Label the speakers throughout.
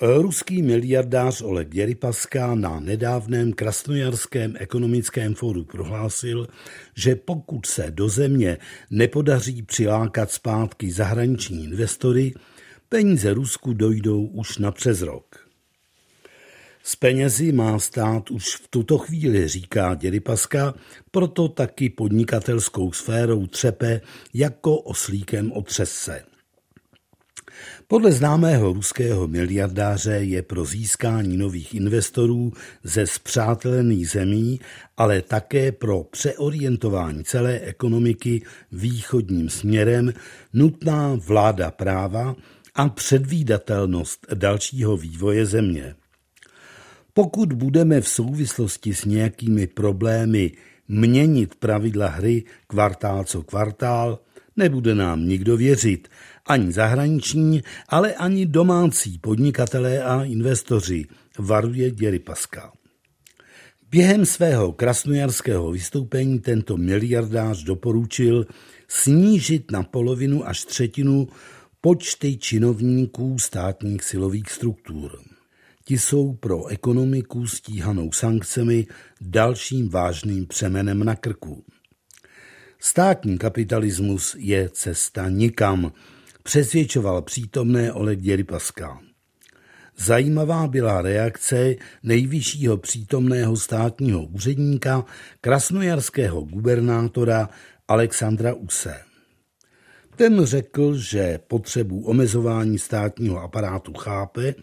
Speaker 1: Ruský miliardář Oleg Děripaska na nedávném Krasnojarském ekonomickém fóru prohlásil, že pokud se do země nepodaří přilákat zpátky zahraniční investory, peníze Rusku dojdou už na přes rok. S penězi má stát už v tuto chvíli, říká Děripaska, proto taky podnikatelskou sférou třepe jako oslíkem otřese. Podle známého ruského miliardáře je pro získání nových investorů ze zpřátelených zemí, ale také pro přeorientování celé ekonomiky východním směrem nutná vláda práva a předvídatelnost dalšího vývoje země. Pokud budeme v souvislosti s nějakými problémy měnit pravidla hry kvartál co kvartál, nebude nám nikdo věřit, ani zahraniční, ale ani domácí podnikatelé a investoři, varuje Děry Pascal. Během svého krasnojarského vystoupení tento miliardář doporučil snížit na polovinu až třetinu počty činovníků státních silových struktur. Ti jsou pro ekonomiku stíhanou sankcemi dalším vážným přemenem na krku. Státní kapitalismus je cesta nikam, přesvědčoval přítomné Oleg Děripaska. Zajímavá byla reakce nejvyššího přítomného státního úředníka krasnojarského gubernátora Alexandra Use. Ten řekl, že potřebu omezování státního aparátu chápe,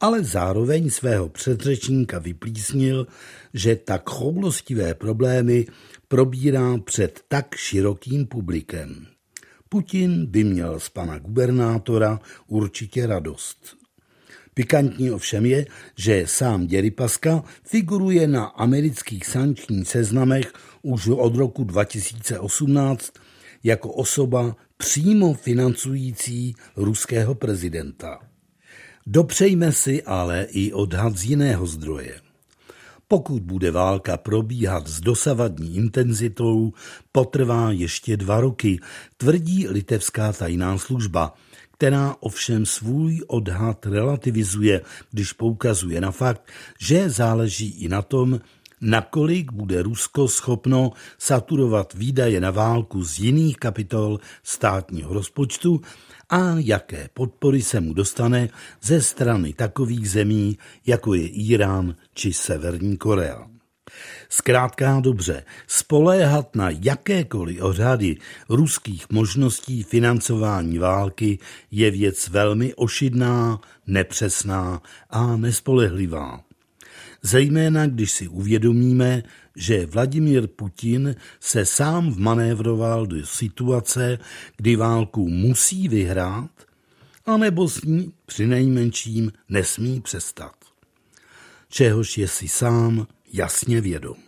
Speaker 1: ale zároveň svého předřečníka vyplísnil, že tak choulostivé problémy probírá před tak širokým publikem. Putin by měl z pana gubernátora určitě radost. Pikantní ovšem je, že sám Děripaska figuruje na amerických sančních seznamech už od roku 2018 jako osoba přímo financující ruského prezidenta. Dopřejme si ale i odhad z jiného zdroje. Pokud bude válka probíhat s dosavadní intenzitou, potrvá ještě dva roky, tvrdí litevská tajná služba, která ovšem svůj odhad relativizuje, když poukazuje na fakt, že záleží i na tom, nakolik bude Rusko schopno saturovat výdaje na válku z jiných kapitol státního rozpočtu a jaké podpory se mu dostane ze strany takových zemí, jako je Irán či Severní Korea. Zkrátka dobře, spoléhat na jakékoliv ořady ruských možností financování války je věc velmi ošidná, nepřesná a nespolehlivá zejména když si uvědomíme, že Vladimír Putin se sám vmanévroval do situace, kdy válku musí vyhrát, anebo s ní při nejmenším nesmí přestat. Čehož je si sám jasně vědom.